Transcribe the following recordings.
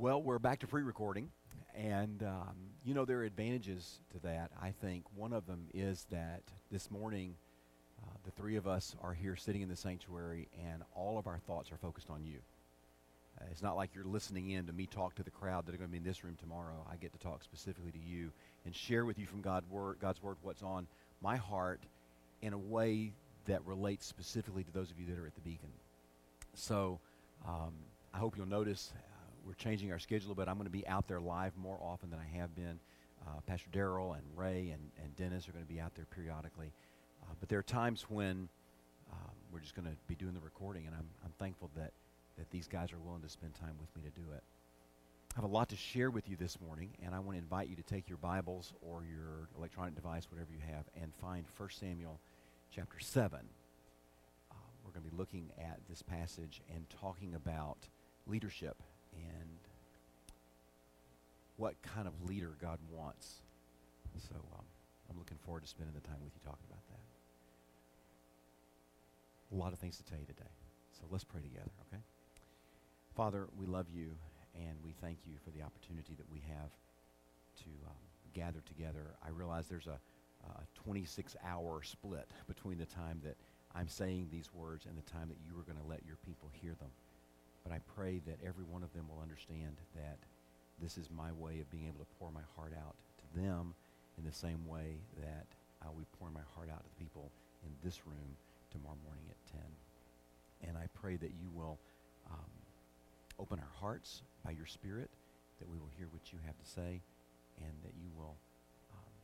Well, we're back to pre recording, and um, you know, there are advantages to that. I think one of them is that this morning, uh, the three of us are here sitting in the sanctuary, and all of our thoughts are focused on you. Uh, it's not like you're listening in to me talk to the crowd that are going to be in this room tomorrow. I get to talk specifically to you and share with you from God word, God's Word what's on my heart in a way that relates specifically to those of you that are at the Beacon. So um, I hope you'll notice we're changing our schedule a bit. I'm going to be out there live more often than I have been. Uh, Pastor Daryl and Ray and, and Dennis are going to be out there periodically. Uh, but there are times when um, we're just going to be doing the recording, and I'm, I'm thankful that, that these guys are willing to spend time with me to do it. I have a lot to share with you this morning, and I want to invite you to take your Bibles or your electronic device, whatever you have, and find 1 Samuel chapter 7. Uh, we're going to be looking at this passage and talking about leadership and what kind of leader God wants. So um, I'm looking forward to spending the time with you talking about that. A lot of things to tell you today. So let's pray together, okay? Father, we love you and we thank you for the opportunity that we have to um, gather together. I realize there's a, a 26 hour split between the time that I'm saying these words and the time that you are going to let your people hear them. But I pray that every one of them will understand that this is my way of being able to pour my heart out to them in the same way that I'll be pouring my heart out to the people in this room tomorrow morning at 10. And I pray that you will um, open our hearts by your Spirit, that we will hear what you have to say, and that you will um,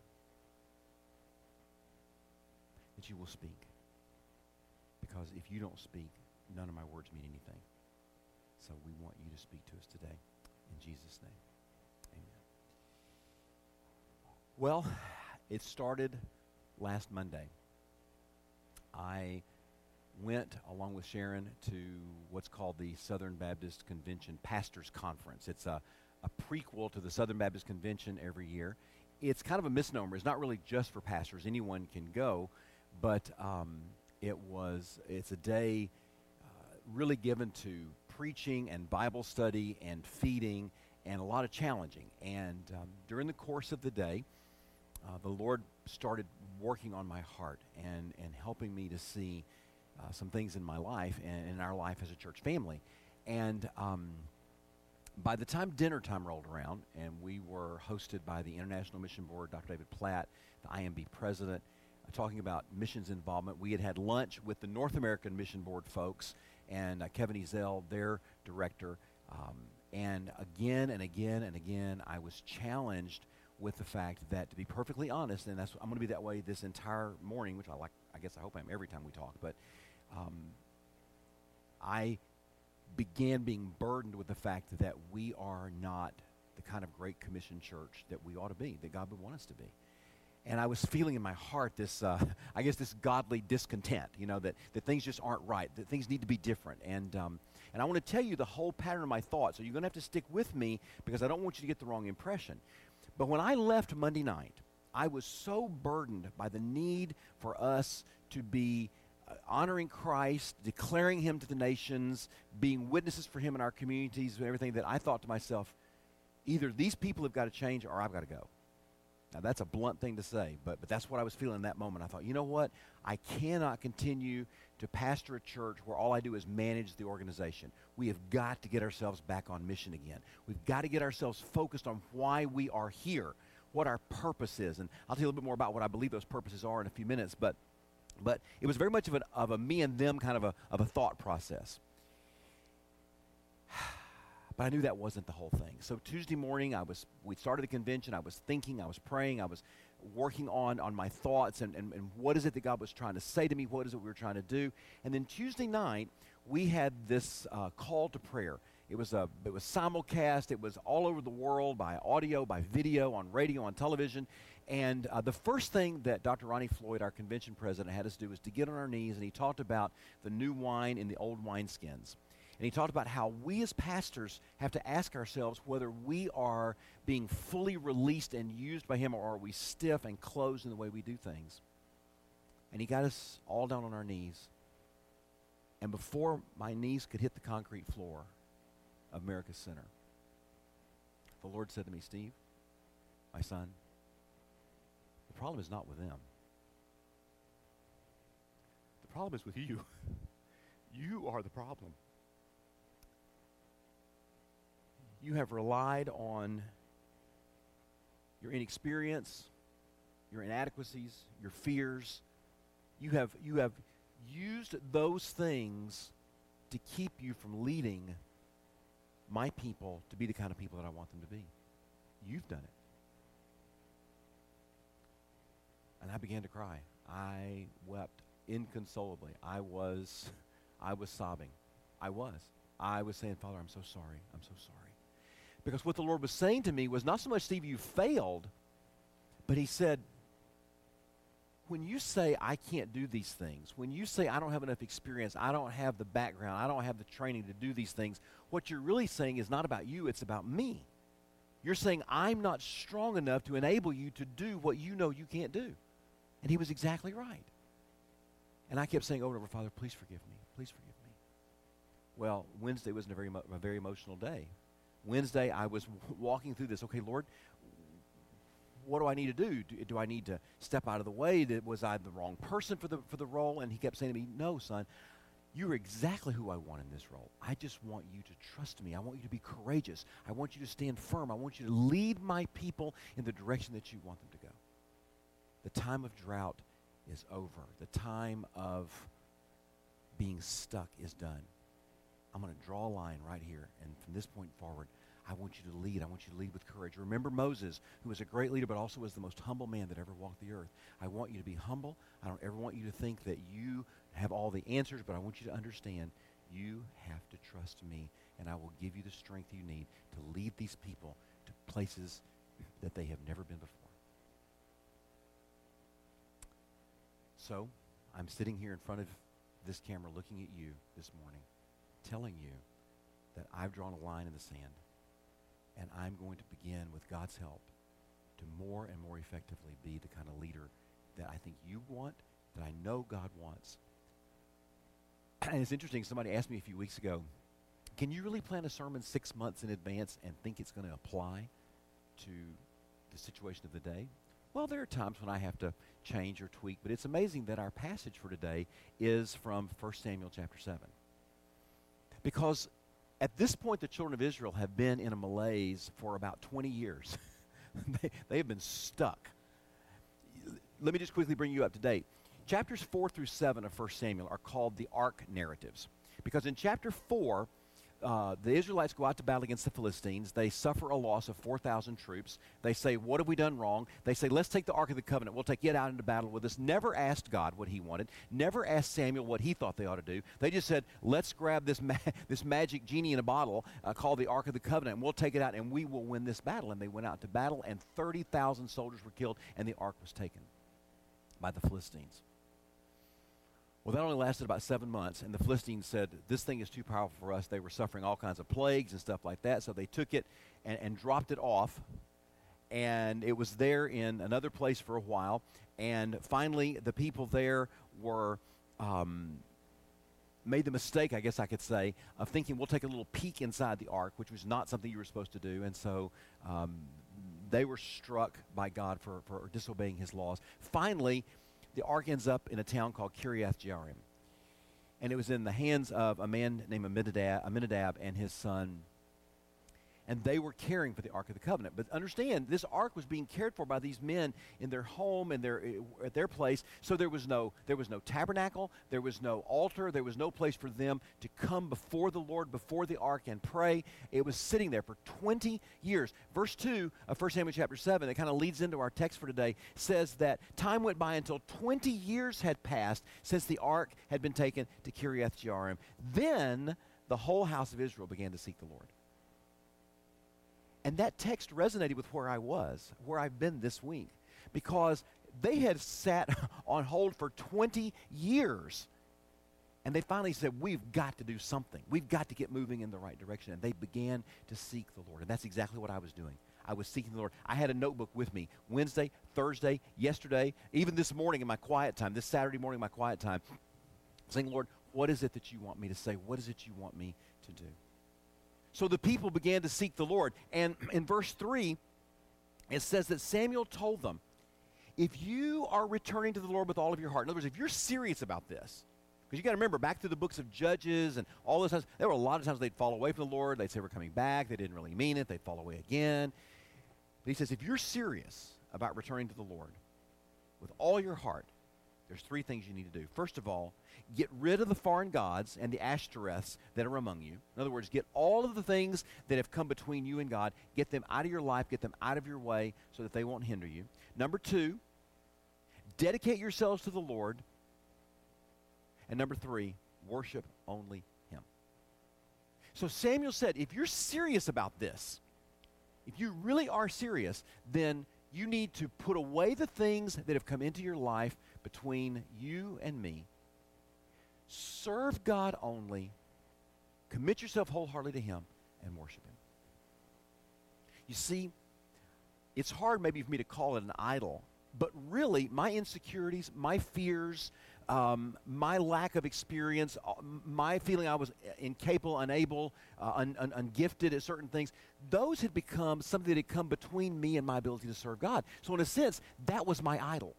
that you will speak. Because if you don't speak, none of my words mean anything. So we want you to speak to us today. In Jesus' name, amen. Well, it started last Monday. I went, along with Sharon, to what's called the Southern Baptist Convention Pastors Conference. It's a, a prequel to the Southern Baptist Convention every year. It's kind of a misnomer. It's not really just for pastors. Anyone can go, but um, it was. It's a day uh, really given to preaching and Bible study and feeding and a lot of challenging. And um, during the course of the day, uh, the Lord started working on my heart and, and helping me to see uh, some things in my life and in our life as a church family. And um, by the time dinner time rolled around, and we were hosted by the International Mission Board, Dr. David Platt, the IMB president, uh, talking about missions involvement, we had had lunch with the North American Mission Board folks and uh, Kevin Ezell, their director. Um, and again and again and again, I was challenged with the fact that, to be perfectly honest, and that's I'm going to be that way this entire morning, which I like. I guess I hope I am every time we talk. But um, I began being burdened with the fact that we are not the kind of great commission church that we ought to be, that God would want us to be and I was feeling in my heart this, uh, I guess, this godly discontent, you know, that, that things just aren't right, that things need to be different. And, um, and I want to tell you the whole pattern of my thoughts. So you're going to have to stick with me because I don't want you to get the wrong impression. But when I left Monday night, I was so burdened by the need for us to be uh, honoring Christ, declaring Him to the nations, being witnesses for Him in our communities, and everything that I thought to myself, either these people have got to change or I've got to go. Now, that's a blunt thing to say, but, but that's what I was feeling in that moment. I thought, you know what? I cannot continue to pastor a church where all I do is manage the organization. We have got to get ourselves back on mission again. We've got to get ourselves focused on why we are here, what our purpose is. And I'll tell you a little bit more about what I believe those purposes are in a few minutes, but, but it was very much of, an, of a me and them kind of a, of a thought process. But I knew that wasn't the whole thing. So Tuesday morning, I was we started the convention. I was thinking, I was praying, I was working on on my thoughts and, and, and what is it that God was trying to say to me? What is it we were trying to do? And then Tuesday night, we had this uh, call to prayer. It was a it was simulcast. It was all over the world by audio, by video, on radio, on television. And uh, the first thing that Dr. Ronnie Floyd, our convention president, had us do was to get on our knees, and he talked about the new wine in the old wineskins. And he talked about how we as pastors have to ask ourselves whether we are being fully released and used by him or are we stiff and closed in the way we do things. And he got us all down on our knees. And before my knees could hit the concrete floor of America's Center, the Lord said to me, Steve, my son, the problem is not with them. The problem is with you. you are the problem. You have relied on your inexperience, your inadequacies, your fears. You have, you have used those things to keep you from leading my people to be the kind of people that I want them to be. You've done it. And I began to cry. I wept inconsolably. I was I was sobbing. I was. I was saying, Father, I'm so sorry. I'm so sorry. Because what the Lord was saying to me was not so much, Steve, you failed, but He said, when you say I can't do these things, when you say I don't have enough experience, I don't have the background, I don't have the training to do these things, what you're really saying is not about you, it's about me. You're saying I'm not strong enough to enable you to do what you know you can't do. And he was exactly right. And I kept saying over and over, Father, please forgive me. Please forgive me. Well, Wednesday wasn't a very, a very emotional day. Wednesday, I was walking through this. Okay, Lord, what do I need to do? do? do? I need to step out of the way? Was I the wrong person for the, for the role? And he kept saying to me, No, son, you're exactly who I want in this role. I just want you to trust me. I want you to be courageous. I want you to stand firm. I want you to lead my people in the direction that you want them to go. The time of drought is over, the time of being stuck is done. I'm going to draw a line right here. And from this point forward, I want you to lead. I want you to lead with courage. Remember Moses, who was a great leader, but also was the most humble man that ever walked the earth. I want you to be humble. I don't ever want you to think that you have all the answers, but I want you to understand you have to trust me, and I will give you the strength you need to lead these people to places that they have never been before. So, I'm sitting here in front of this camera looking at you this morning, telling you that I've drawn a line in the sand and I'm going to begin, with God's help, to more and more effectively be the kind of leader that I think you want, that I know God wants. And it's interesting, somebody asked me a few weeks ago, can you really plan a sermon six months in advance and think it's going to apply to the situation of the day? Well, there are times when I have to change or tweak, but it's amazing that our passage for today is from 1 Samuel chapter 7. Because at this point, the children of Israel have been in a malaise for about 20 years. they, they have been stuck. Let me just quickly bring you up to date. Chapters 4 through 7 of 1 Samuel are called the ark narratives. Because in chapter 4, uh, the Israelites go out to battle against the Philistines. They suffer a loss of 4,000 troops. They say, What have we done wrong? They say, Let's take the Ark of the Covenant. We'll take it out into battle with us. Never asked God what he wanted, never asked Samuel what he thought they ought to do. They just said, Let's grab this, ma- this magic genie in a bottle uh, called the Ark of the Covenant, and we'll take it out and we will win this battle. And they went out to battle, and 30,000 soldiers were killed, and the Ark was taken by the Philistines. Well, that only lasted about seven months, and the Philistines said, This thing is too powerful for us. They were suffering all kinds of plagues and stuff like that, so they took it and, and dropped it off, and it was there in another place for a while. And finally, the people there were. Um, made the mistake, I guess I could say, of thinking we'll take a little peek inside the ark, which was not something you were supposed to do. And so um, they were struck by God for, for disobeying his laws. Finally, the ark ends up in a town called Kiriath Jearim. And it was in the hands of a man named Aminadab, Aminadab and his son and they were caring for the Ark of the Covenant. But understand, this Ark was being cared for by these men in their home and their at their place. So there was no there was no tabernacle, there was no altar, there was no place for them to come before the Lord, before the Ark, and pray. It was sitting there for 20 years. Verse 2 of 1 Samuel chapter 7, that kind of leads into our text for today, says that time went by until 20 years had passed since the Ark had been taken to Kiriath Jearim. Then the whole house of Israel began to seek the Lord. And that text resonated with where I was, where I've been this week, because they had sat on hold for 20 years. And they finally said, We've got to do something. We've got to get moving in the right direction. And they began to seek the Lord. And that's exactly what I was doing. I was seeking the Lord. I had a notebook with me Wednesday, Thursday, yesterday, even this morning in my quiet time, this Saturday morning in my quiet time, saying, Lord, what is it that you want me to say? What is it you want me to do? So the people began to seek the Lord. And in verse 3, it says that Samuel told them, if you are returning to the Lord with all of your heart, in other words, if you're serious about this, because you got to remember, back through the books of Judges and all those times, there were a lot of times they'd fall away from the Lord. They'd say, We're coming back. They didn't really mean it. They'd fall away again. But he says, If you're serious about returning to the Lord with all your heart, there's three things you need to do. First of all, get rid of the foreign gods and the ashtoreths that are among you. In other words, get all of the things that have come between you and God, get them out of your life, get them out of your way so that they won't hinder you. Number two, dedicate yourselves to the Lord. And number three, worship only Him. So Samuel said, if you're serious about this, if you really are serious, then you need to put away the things that have come into your life between you and me. Serve God only, commit yourself wholeheartedly to Him, and worship Him. You see, it's hard maybe for me to call it an idol, but really, my insecurities, my fears, um, my lack of experience, uh, my feeling I was incapable, unable, uh, un, un, ungifted at certain things, those had become something that had come between me and my ability to serve God. So, in a sense, that was my idol.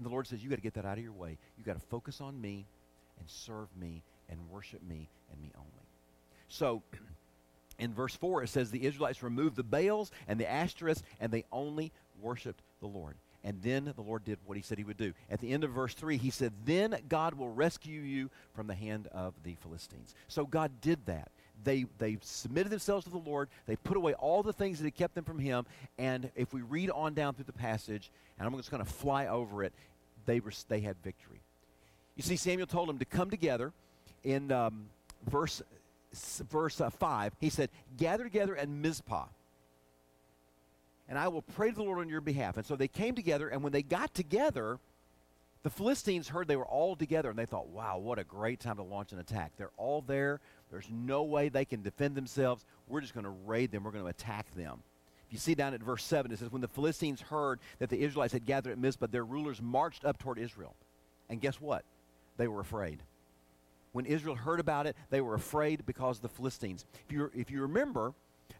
And the Lord says, You got to get that out of your way. You got to focus on me and serve me and worship me and me only. So, in verse 4, it says, The Israelites removed the Baals and the Ashtoreths, and they only worshiped the Lord. And then the Lord did what he said he would do. At the end of verse 3, he said, Then God will rescue you from the hand of the Philistines. So God did that. They, they submitted themselves to the Lord. They put away all the things that had kept them from him. And if we read on down through the passage, and I'm just going to fly over it, they, were, they had victory. You see, Samuel told them to come together in um, verse, verse uh, 5. He said, Gather together at Mizpah and I will pray to the Lord on your behalf. And so they came together, and when they got together, the Philistines heard they were all together, and they thought, wow, what a great time to launch an attack. They're all there. There's no way they can defend themselves. We're just going to raid them. We're going to attack them. If you see down at verse 7, it says, When the Philistines heard that the Israelites had gathered at Mizpah, their rulers marched up toward Israel. And guess what? They were afraid. When Israel heard about it, they were afraid because of the Philistines. If you, if you remember,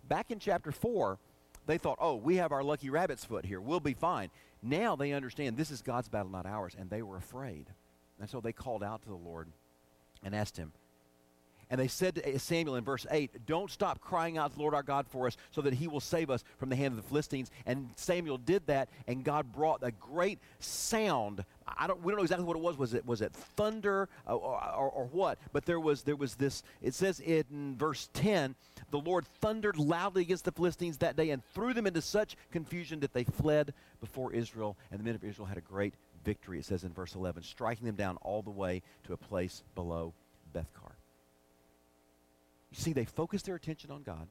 back in chapter 4, they thought, oh, we have our lucky rabbit's foot here. We'll be fine. Now they understand this is God's battle, not ours, and they were afraid. And so they called out to the Lord and asked him. And they said to Samuel in verse 8, Don't stop crying out to the Lord our God for us so that he will save us from the hand of the Philistines. And Samuel did that, and God brought a great sound. I don't, we don't know exactly what it was. Was it, was it thunder uh, or, or, or what? But there was, there was this, it says in verse 10 the Lord thundered loudly against the Philistines that day and threw them into such confusion that they fled before Israel, and the men of Israel had a great victory, it says in verse 11, striking them down all the way to a place below Bethkar. You see, they focused their attention on God.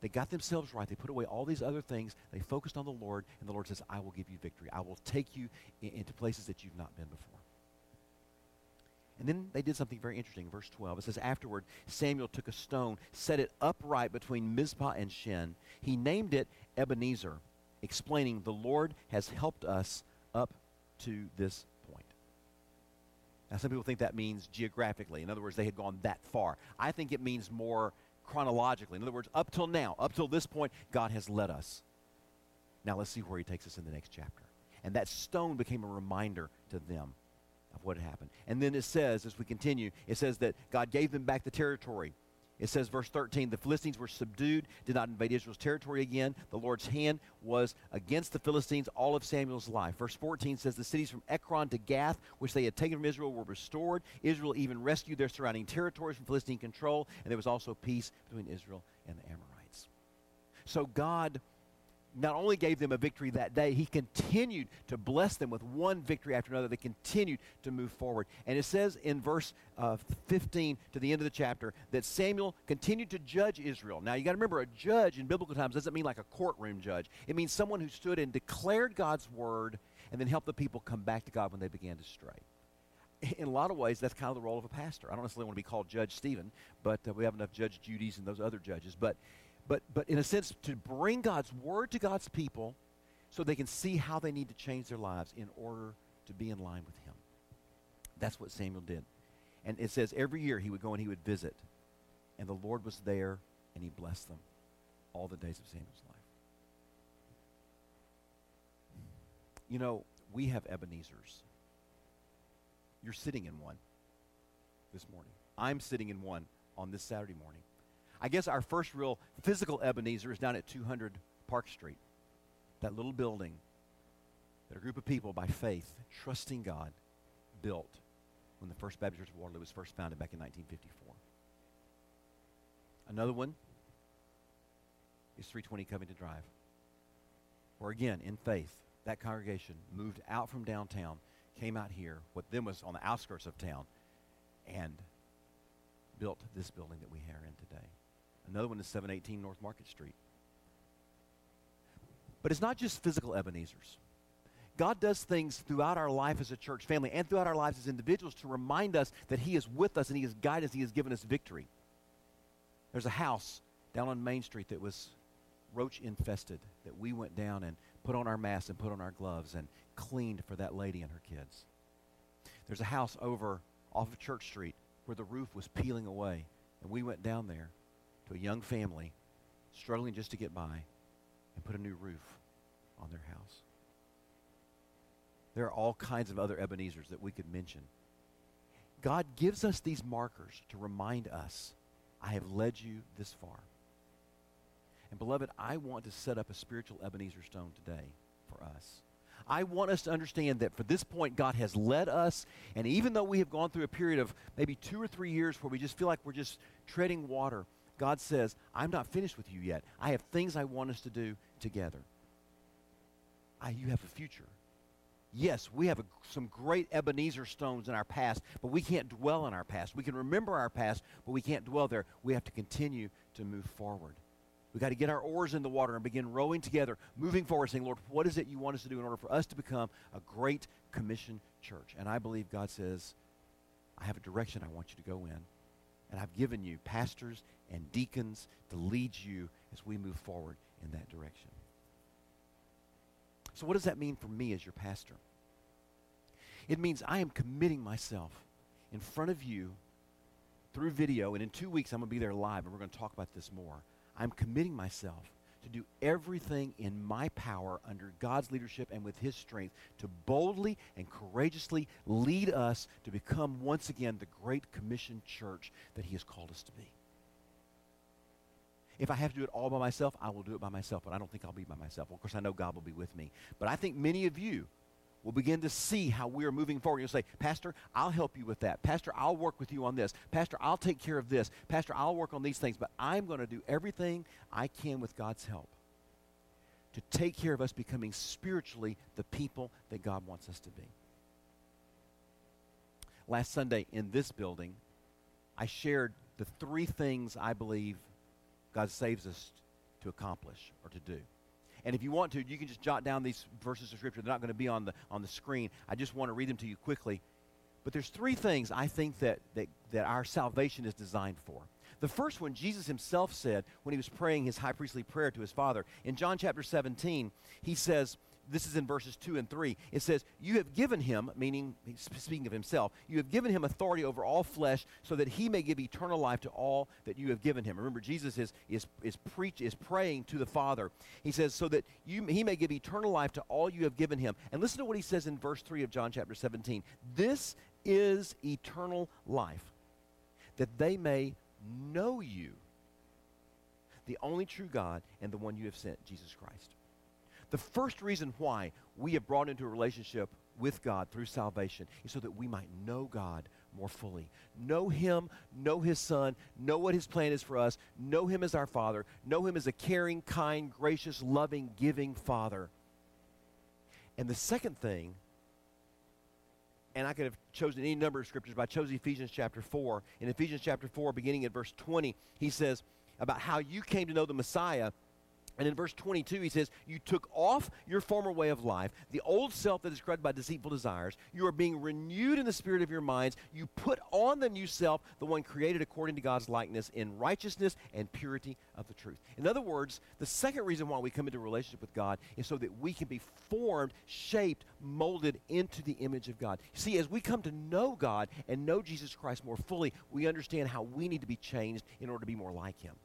They got themselves right. They put away all these other things. They focused on the Lord, and the Lord says, I will give you victory. I will take you in, into places that you've not been before. And then they did something very interesting. Verse 12, it says, Afterward, Samuel took a stone, set it upright between Mizpah and Shen. He named it Ebenezer, explaining, The Lord has helped us up to this. Now, some people think that means geographically. In other words, they had gone that far. I think it means more chronologically. In other words, up till now, up till this point, God has led us. Now, let's see where He takes us in the next chapter. And that stone became a reminder to them of what had happened. And then it says, as we continue, it says that God gave them back the territory. It says, verse 13, the Philistines were subdued, did not invade Israel's territory again. The Lord's hand was against the Philistines all of Samuel's life. Verse 14 says, the cities from Ekron to Gath, which they had taken from Israel, were restored. Israel even rescued their surrounding territories from Philistine control, and there was also peace between Israel and the Amorites. So God not only gave them a victory that day, he continued to bless them with one victory after another. They continued to move forward. And it says in verse uh, 15 to the end of the chapter that Samuel continued to judge Israel. Now, you got to remember, a judge in biblical times doesn't mean like a courtroom judge, it means someone who stood and declared God's word and then helped the people come back to God when they began to stray in a lot of ways, that's kind of the role of a pastor. I don't necessarily want to be called Judge Stephen, but uh, we have enough Judge Judy's and those other judges. But but, but in a sense, to bring God's word to God's people so they can see how they need to change their lives in order to be in line with Him. That's what Samuel did. And it says every year he would go and he would visit, and the Lord was there and he blessed them all the days of Samuel's life. You know, we have Ebenezer's. You're sitting in one this morning. I'm sitting in one on this Saturday morning. I guess our first real physical Ebenezer is down at 200 Park Street, that little building that a group of people, by faith, trusting God, built when the First Baptist Church of Waterloo was first founded back in 1954. Another one is 320 Covington Drive, where again, in faith, that congregation moved out from downtown, came out here, what then was on the outskirts of town, and built this building that we are in today. Another one is 718 North Market Street. But it's not just physical Ebenezer's. God does things throughout our life as a church family and throughout our lives as individuals to remind us that He is with us and He has guided us, He has given us victory. There's a house down on Main Street that was roach infested that we went down and put on our masks and put on our gloves and cleaned for that lady and her kids. There's a house over off of Church Street where the roof was peeling away, and we went down there to a young family struggling just to get by and put a new roof on their house. There are all kinds of other Ebenezers that we could mention. God gives us these markers to remind us, I have led you this far. And beloved, I want to set up a spiritual Ebenezer stone today for us. I want us to understand that for this point, God has led us, and even though we have gone through a period of maybe two or three years where we just feel like we're just treading water, God says, I'm not finished with you yet. I have things I want us to do together. I, you have a future. Yes, we have a, some great Ebenezer stones in our past, but we can't dwell in our past. We can remember our past, but we can't dwell there. We have to continue to move forward. We've got to get our oars in the water and begin rowing together, moving forward, saying, Lord, what is it you want us to do in order for us to become a great commission church? And I believe God says, I have a direction I want you to go in. I've given you pastors and deacons to lead you as we move forward in that direction. So, what does that mean for me as your pastor? It means I am committing myself in front of you through video, and in two weeks I'm going to be there live, and we're going to talk about this more. I'm committing myself to do everything in my power under God's leadership and with His strength to boldly and courageously lead us to become once again the great commission church that He has called us to be. If I have to do it all by myself, I will do it by myself, but I don't think I'll be by myself. Well, of course, I know God will be with me. But I think many of you will begin to see how we are moving forward. You'll say, Pastor, I'll help you with that. Pastor, I'll work with you on this. Pastor, I'll take care of this. Pastor, I'll work on these things. But I'm going to do everything I can with God's help to take care of us becoming spiritually the people that God wants us to be. Last Sunday in this building, I shared the three things I believe God saves us to accomplish or to do. And if you want to, you can just jot down these verses of Scripture. They're not going to be on the, on the screen. I just want to read them to you quickly. But there's three things I think that, that, that our salvation is designed for. The first one, Jesus himself said when he was praying his high priestly prayer to his Father. In John chapter 17, he says, this is in verses 2 and 3. It says, You have given him, meaning, speaking of himself, you have given him authority over all flesh so that he may give eternal life to all that you have given him. Remember, Jesus is, is, is, preach, is praying to the Father. He says, So that you, he may give eternal life to all you have given him. And listen to what he says in verse 3 of John chapter 17. This is eternal life, that they may know you, the only true God, and the one you have sent, Jesus Christ. The first reason why we have brought into a relationship with God through salvation is so that we might know God more fully. Know Him, know His Son, know what His plan is for us, know Him as our Father, know Him as a caring, kind, gracious, loving, giving Father. And the second thing, and I could have chosen any number of scriptures, but I chose Ephesians chapter 4. In Ephesians chapter 4, beginning at verse 20, he says about how you came to know the Messiah and in verse 22, he says, You took off your former way of life, the old self that is corrupted by deceitful desires. You are being renewed in the spirit of your minds. You put on the new self, the one created according to God's likeness in righteousness and purity of the truth. In other words, the second reason why we come into relationship with God is so that we can be formed, shaped, molded into the image of God. See, as we come to know God and know Jesus Christ more fully, we understand how we need to be changed in order to be more like Him.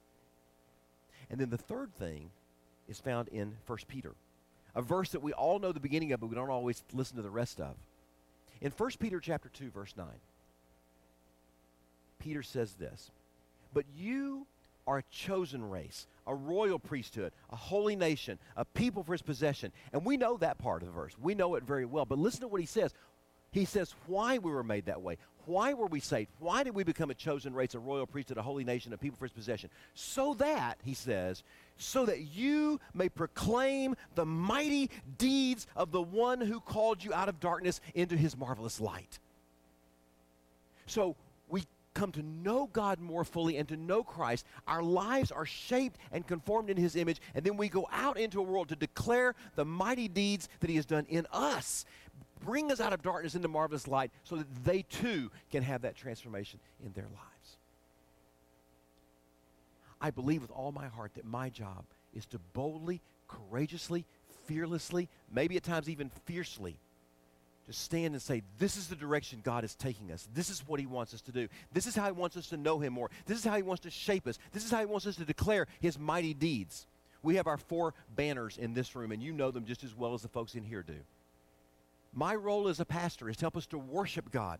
And then the third thing is found in 1 Peter, a verse that we all know the beginning of, but we don't always listen to the rest of. In 1 Peter chapter 2, verse 9, Peter says this, But you are a chosen race, a royal priesthood, a holy nation, a people for his possession. And we know that part of the verse. We know it very well. But listen to what he says. He says why we were made that way. Why were we saved? Why did we become a chosen race, a royal priesthood, a holy nation, a people for his possession? So that, he says, so that you may proclaim the mighty deeds of the one who called you out of darkness into his marvelous light. So we come to know God more fully and to know Christ. Our lives are shaped and conformed in his image, and then we go out into a world to declare the mighty deeds that he has done in us bring us out of darkness into marvelous light so that they too can have that transformation in their lives. I believe with all my heart that my job is to boldly, courageously, fearlessly, maybe at times even fiercely, to stand and say, This is the direction God is taking us. This is what He wants us to do. This is how He wants us to know Him more. This is how He wants to shape us. This is how He wants us to declare His mighty deeds. We have our four banners in this room, and you know them just as well as the folks in here do. My role as a pastor is to help us to worship God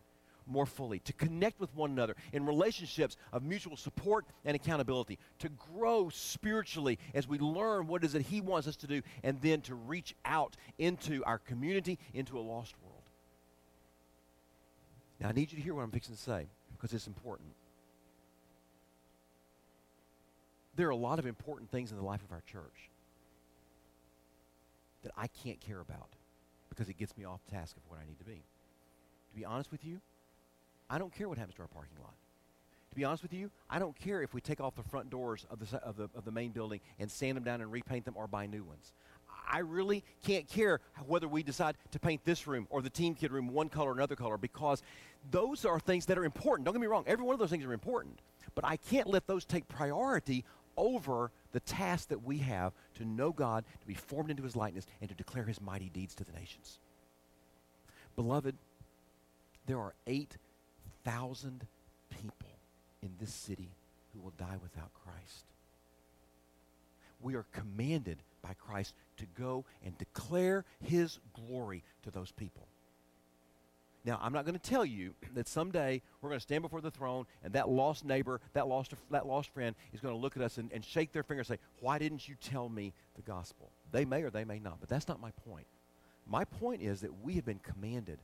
more fully, to connect with one another in relationships of mutual support and accountability, to grow spiritually as we learn what it is that He wants us to do, and then to reach out into our community, into a lost world. Now, I need you to hear what I'm fixing to say because it's important. There are a lot of important things in the life of our church that I can't care about because it gets me off task of what I need to be. To be honest with you, I don't care what happens to our parking lot. To be honest with you, I don't care if we take off the front doors of the, of the, of the main building and sand them down and repaint them or buy new ones. I really can't care whether we decide to paint this room or the team kid room one color or another color because those are things that are important. Don't get me wrong, every one of those things are important. But I can't let those take priority over the task that we have to know God, to be formed into his likeness, and to declare his mighty deeds to the nations. Beloved, there are 8,000 people in this city who will die without Christ. We are commanded by Christ to go and declare his glory to those people. Now, I'm not going to tell you that someday we're going to stand before the throne and that lost neighbor, that lost, that lost friend is going to look at us and, and shake their finger and say, Why didn't you tell me the gospel? They may or they may not, but that's not my point. My point is that we have been commanded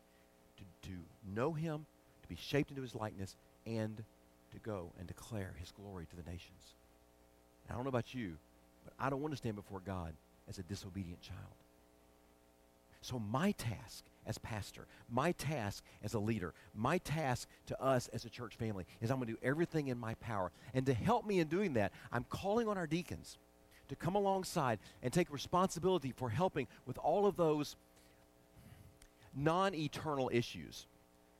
to, to know him, to be shaped into his likeness, and to go and declare his glory to the nations. I don't know about you, but I don't want to stand before God as a disobedient child. So my task as pastor, my task as a leader, my task to us as a church family is I'm going to do everything in my power. And to help me in doing that, I'm calling on our deacons to come alongside and take responsibility for helping with all of those non eternal issues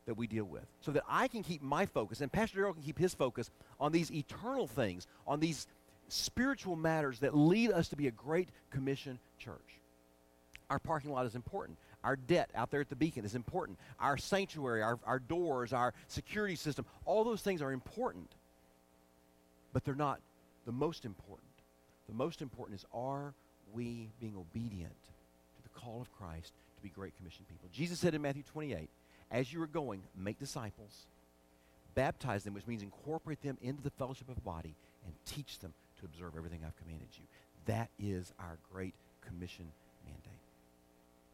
that we deal with so that I can keep my focus and Pastor Darrell can keep his focus on these eternal things, on these spiritual matters that lead us to be a great commission church. Our parking lot is important. Our debt out there at the beacon is important. Our sanctuary, our, our doors, our security system, all those things are important. But they're not the most important. The most important is are we being obedient to the call of Christ to be Great Commission people? Jesus said in Matthew 28, as you are going, make disciples, baptize them, which means incorporate them into the fellowship of body, and teach them to observe everything I've commanded you. That is our Great Commission mandate.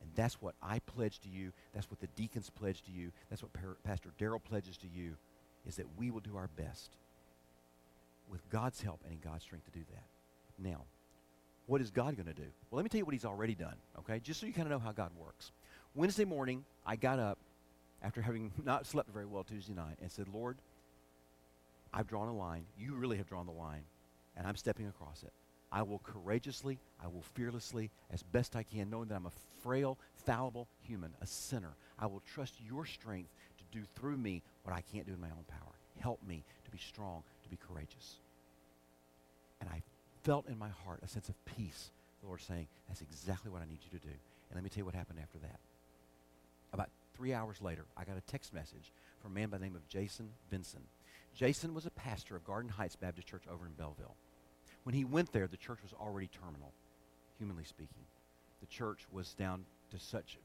And that's what I pledge to you. That's what the deacons pledge to you. That's what Pastor Darrell pledges to you, is that we will do our best with God's help and in God's strength to do that. Now, what is God going to do? Well, let me tell you what he's already done, okay? Just so you kind of know how God works. Wednesday morning, I got up after having not slept very well Tuesday night and said, Lord, I've drawn a line. You really have drawn the line, and I'm stepping across it. I will courageously, I will fearlessly, as best I can, knowing that I'm a frail, fallible human, a sinner. I will trust your strength to do through me what I can't do in my own power. Help me to be strong, to be courageous. And I felt in my heart a sense of peace. The Lord saying, That's exactly what I need you to do. And let me tell you what happened after that. Three hours later, I got a text message from a man by the name of Jason Vinson. Jason was a pastor of Garden Heights Baptist Church over in Belleville. When he went there, the church was already terminal, humanly speaking. The church was down to such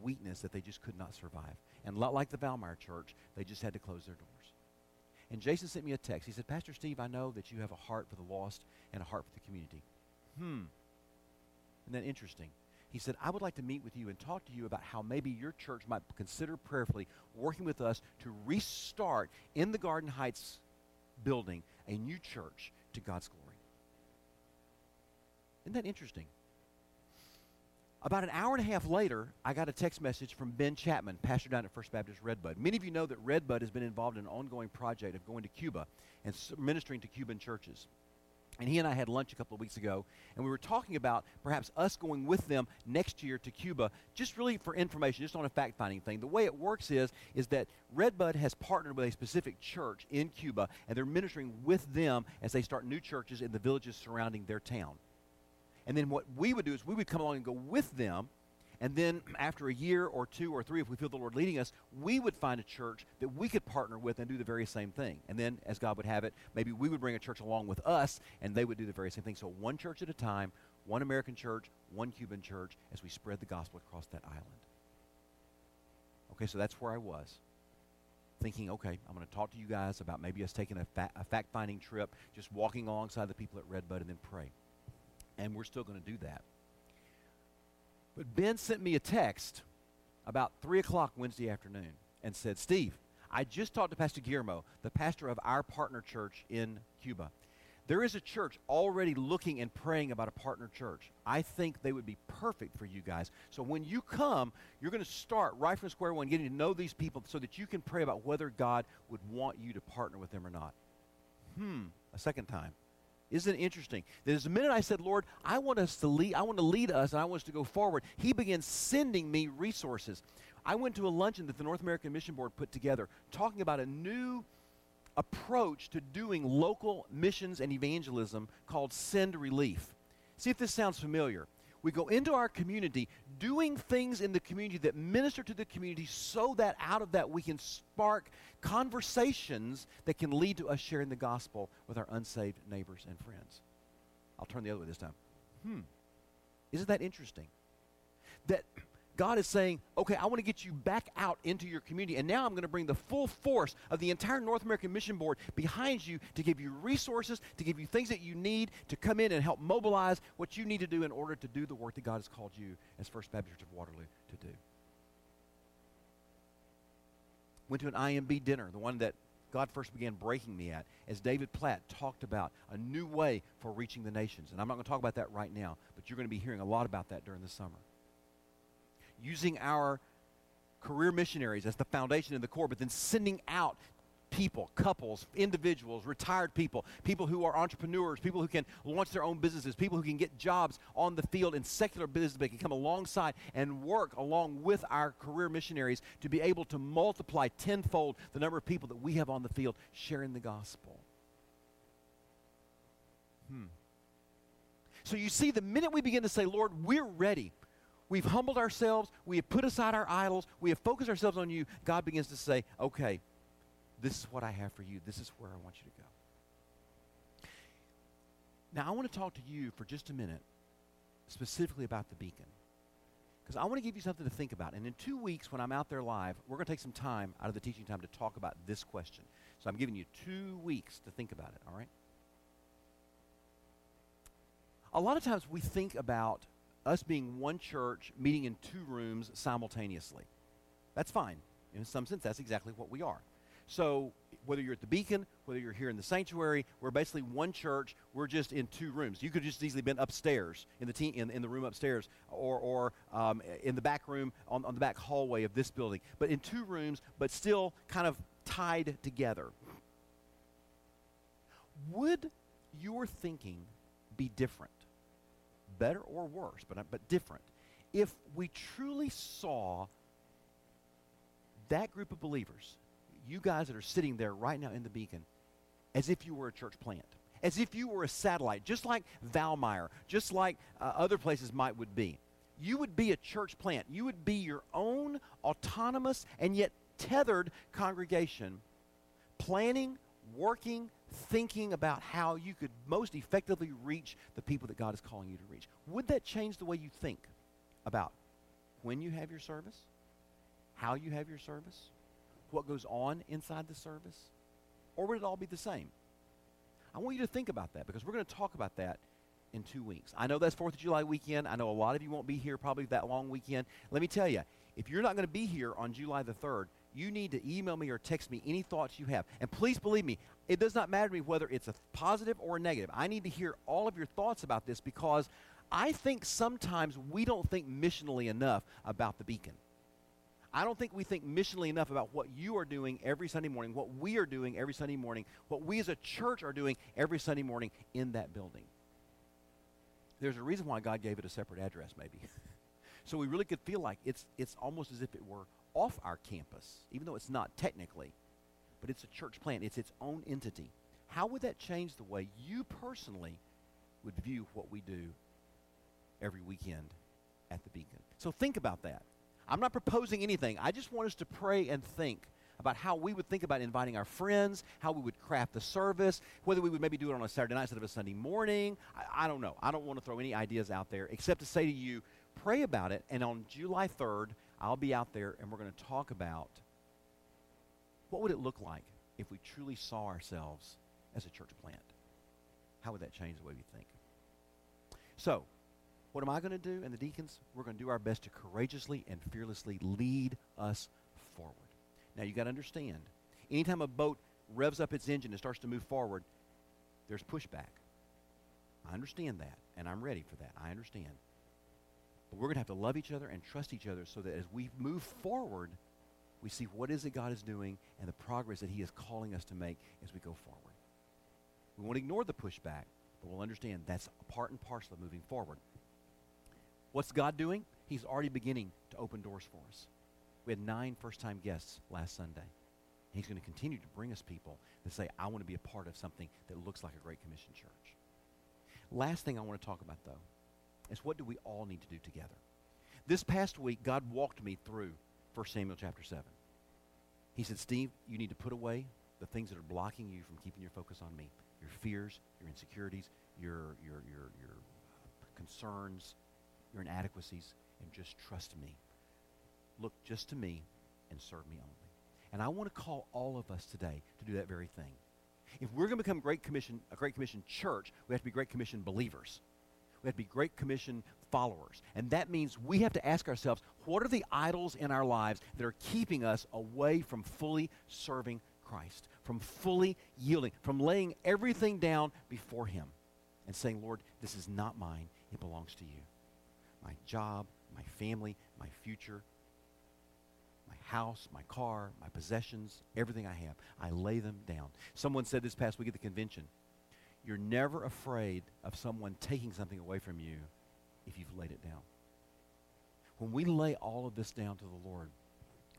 weakness that they just could not survive. And a lot like the Valmeyer church, they just had to close their doors. And Jason sent me a text. He said, Pastor Steve, I know that you have a heart for the lost and a heart for the community. Hmm. Isn't that interesting? He said, I would like to meet with you and talk to you about how maybe your church might consider prayerfully working with us to restart in the Garden Heights building a new church to God's glory. Isn't that interesting? About an hour and a half later, I got a text message from Ben Chapman, pastor down at First Baptist Redbud. Many of you know that Redbud has been involved in an ongoing project of going to Cuba and ministering to Cuban churches. And he and I had lunch a couple of weeks ago, and we were talking about perhaps us going with them next year to Cuba, just really for information, just on a fact-finding thing. The way it works is, is that Redbud has partnered with a specific church in Cuba, and they're ministering with them as they start new churches in the villages surrounding their town. And then what we would do is we would come along and go with them and then after a year or two or three, if we feel the Lord leading us, we would find a church that we could partner with and do the very same thing. And then, as God would have it, maybe we would bring a church along with us and they would do the very same thing. So one church at a time, one American church, one Cuban church, as we spread the gospel across that island. Okay, so that's where I was. Thinking, okay, I'm going to talk to you guys about maybe us taking a, fa- a fact finding trip, just walking alongside the people at Redbud and then pray. And we're still going to do that. But Ben sent me a text about 3 o'clock Wednesday afternoon and said, Steve, I just talked to Pastor Guillermo, the pastor of our partner church in Cuba. There is a church already looking and praying about a partner church. I think they would be perfect for you guys. So when you come, you're going to start right from square one, getting to know these people so that you can pray about whether God would want you to partner with them or not. Hmm, a second time. Isn't it interesting? That as the minute I said, Lord, I want us to lead, I want to lead us and I want us to go forward, he began sending me resources. I went to a luncheon that the North American Mission Board put together talking about a new approach to doing local missions and evangelism called Send Relief. See if this sounds familiar. We go into our community doing things in the community that minister to the community so that out of that we can spark conversations that can lead to us sharing the gospel with our unsaved neighbors and friends. I'll turn the other way this time. Hmm. Isn't that interesting? That God is saying, okay, I want to get you back out into your community. And now I'm going to bring the full force of the entire North American Mission Board behind you to give you resources, to give you things that you need to come in and help mobilize what you need to do in order to do the work that God has called you as First Baptist Church of Waterloo to do. Went to an IMB dinner, the one that God first began breaking me at, as David Platt talked about a new way for reaching the nations. And I'm not going to talk about that right now, but you're going to be hearing a lot about that during the summer using our career missionaries as the foundation and the core, but then sending out people, couples, individuals, retired people, people who are entrepreneurs, people who can launch their own businesses, people who can get jobs on the field in secular business, but can come alongside and work along with our career missionaries to be able to multiply tenfold the number of people that we have on the field sharing the gospel. Hmm. So you see, the minute we begin to say, Lord, we're ready, We've humbled ourselves. We have put aside our idols. We have focused ourselves on you. God begins to say, okay, this is what I have for you. This is where I want you to go. Now, I want to talk to you for just a minute specifically about the beacon. Because I want to give you something to think about. And in two weeks, when I'm out there live, we're going to take some time out of the teaching time to talk about this question. So I'm giving you two weeks to think about it, all right? A lot of times we think about us being one church meeting in two rooms simultaneously. That's fine. In some sense, that's exactly what we are. So, whether you're at the beacon, whether you're here in the sanctuary, we're basically one church. We're just in two rooms. You could just easily been upstairs in the te- in, in the room upstairs, or or um, in the back room on, on the back hallway of this building. But in two rooms, but still kind of tied together. Would your thinking be different? Better or worse, but, but different, if we truly saw that group of believers, you guys that are sitting there right now in the beacon, as if you were a church plant, as if you were a satellite, just like Valmeyer, just like uh, other places might would be. You would be a church plant. You would be your own autonomous and yet tethered congregation, planning, working, thinking about how you could most effectively reach the people that God is calling you to reach. Would that change the way you think about when you have your service, how you have your service, what goes on inside the service? Or would it all be the same? I want you to think about that because we're going to talk about that in two weeks. I know that's 4th of July weekend. I know a lot of you won't be here probably that long weekend. Let me tell you, if you're not going to be here on July the 3rd, you need to email me or text me any thoughts you have. And please believe me, it does not matter to me whether it's a positive or a negative. I need to hear all of your thoughts about this because I think sometimes we don't think missionally enough about the beacon. I don't think we think missionally enough about what you are doing every Sunday morning, what we are doing every Sunday morning, what we as a church are doing every Sunday morning in that building. There's a reason why God gave it a separate address, maybe. so we really could feel like it's, it's almost as if it were off our campus, even though it's not technically, but it's a church plant, it's its own entity. How would that change the way you personally would view what we do every weekend at the Beacon? So think about that. I'm not proposing anything. I just want us to pray and think about how we would think about inviting our friends, how we would craft the service, whether we would maybe do it on a Saturday night instead of a Sunday morning. I, I don't know. I don't want to throw any ideas out there except to say to you, pray about it. And on July 3rd, I'll be out there and we're going to talk about what would it look like if we truly saw ourselves as a church plant? How would that change the way we think? So, what am I going to do? And the deacons, we're going to do our best to courageously and fearlessly lead us forward. Now, you got to understand, anytime a boat revs up its engine and starts to move forward, there's pushback. I understand that, and I'm ready for that. I understand. But we're going to have to love each other and trust each other so that as we move forward, we see what is it God is doing and the progress that He is calling us to make as we go forward. We won't ignore the pushback, but we'll understand that's a part and parcel of moving forward. What's God doing? He's already beginning to open doors for us. We had nine first time guests last Sunday. He's going to continue to bring us people that say, I want to be a part of something that looks like a Great Commission church. Last thing I want to talk about, though, is what do we all need to do together? This past week, God walked me through 1 Samuel chapter 7. He said, Steve, you need to put away the things that are blocking you from keeping your focus on me your fears, your insecurities, your, your, your, your uh, concerns, your inadequacies, and just trust me. Look just to me and serve me only. And I want to call all of us today to do that very thing. If we're going to become Great Commission, a Great Commission church, we have to be Great Commission believers. We have to be Great Commission followers. And that means we have to ask ourselves what are the idols in our lives that are keeping us away from fully serving Christ, from fully yielding, from laying everything down before Him and saying, Lord, this is not mine, it belongs to you. My job, my family, my future, my house, my car, my possessions, everything I have, I lay them down. Someone said this past week at the convention you're never afraid of someone taking something away from you if you've laid it down. When we lay all of this down to the Lord,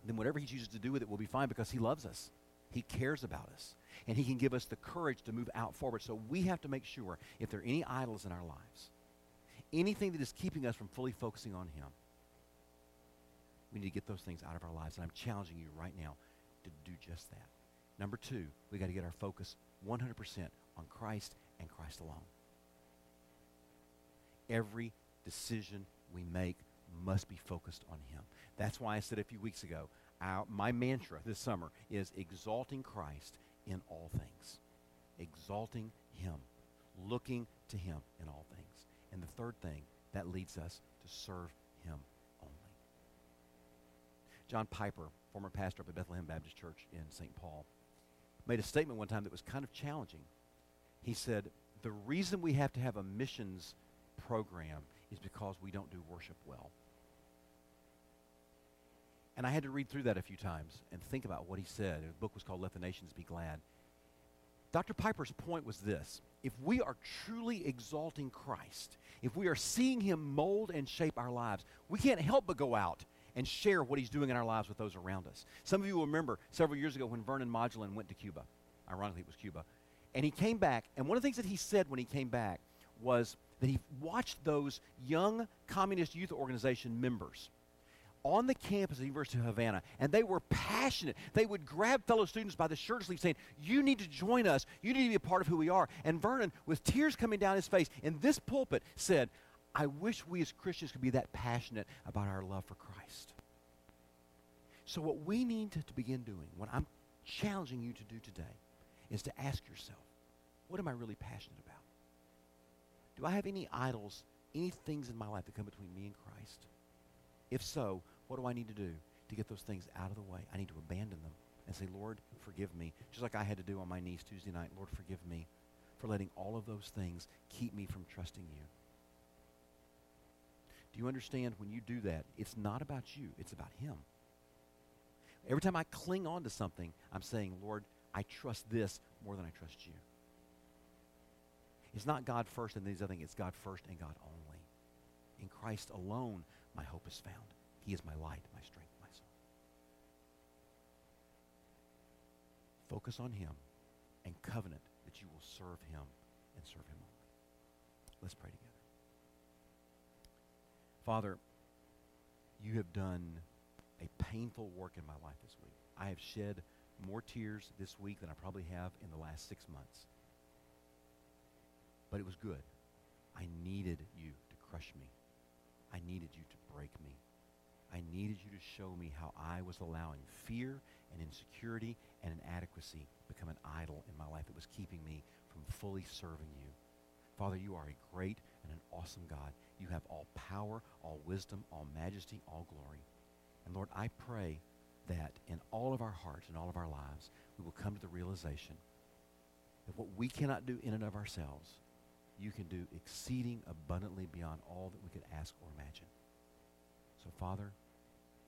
then whatever He chooses to do with it will be fine because He loves us. He cares about us. And He can give us the courage to move out forward. So we have to make sure if there are any idols in our lives, anything that is keeping us from fully focusing on Him, we need to get those things out of our lives. And I'm challenging you right now to do just that. Number two, we got to get our focus 100% on Christ and Christ alone. Every decision we make must be focused on Him. That's why I said a few weeks ago, our, my mantra this summer is exalting Christ in all things. Exalting Him. Looking to Him in all things. And the third thing, that leads us to serve Him only. John Piper, former pastor of Bethlehem Baptist Church in St. Paul, made a statement one time that was kind of challenging. He said, The reason we have to have a missions program is because we don't do worship well. And I had to read through that a few times and think about what he said. The book was called Let the Nations Be Glad. Dr. Piper's point was this if we are truly exalting Christ, if we are seeing him mold and shape our lives, we can't help but go out and share what he's doing in our lives with those around us. Some of you will remember several years ago when Vernon Modulin went to Cuba. Ironically, it was Cuba. And he came back, and one of the things that he said when he came back was that he watched those young communist youth organization members on the campus of the University of Havana, and they were passionate. They would grab fellow students by the shirt sleeve saying, You need to join us. You need to be a part of who we are. And Vernon, with tears coming down his face, in this pulpit said, I wish we as Christians could be that passionate about our love for Christ. So, what we need to, to begin doing, what I'm challenging you to do today, is to ask yourself, what am I really passionate about? Do I have any idols, any things in my life that come between me and Christ? If so, what do I need to do to get those things out of the way? I need to abandon them and say, Lord, forgive me. Just like I had to do on my knees Tuesday night, Lord, forgive me for letting all of those things keep me from trusting you. Do you understand when you do that, it's not about you, it's about Him. Every time I cling on to something, I'm saying, Lord, I trust this more than I trust you. It's not God first and these other things, it's God first and God only. In Christ alone, my hope is found. He is my light, my strength, my soul. Focus on Him and covenant that you will serve Him and serve Him only. Let's pray together. Father, you have done a painful work in my life this week. I have shed more tears this week than I probably have in the last six months. But it was good. I needed you to crush me. I needed you to break me. I needed you to show me how I was allowing fear and insecurity and inadequacy become an idol in my life that was keeping me from fully serving you. Father, you are a great and an awesome God. You have all power, all wisdom, all majesty, all glory. And Lord, I pray that in all of our hearts and all of our lives, we will come to the realization that what we cannot do in and of ourselves, you can do exceeding abundantly beyond all that we could ask or imagine. So, Father,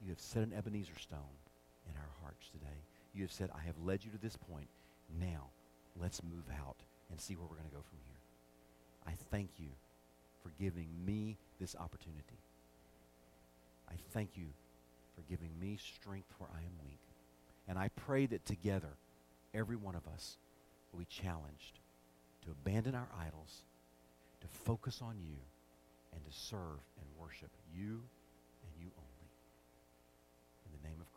you have set an Ebenezer stone in our hearts today. You have said, I have led you to this point. Now, let's move out and see where we're going to go from here. I thank you for giving me this opportunity. I thank you for giving me strength where I am weak. And I pray that together, every one of us will be challenged to abandon our idols, to focus on you and to serve and worship you and you only. In the name of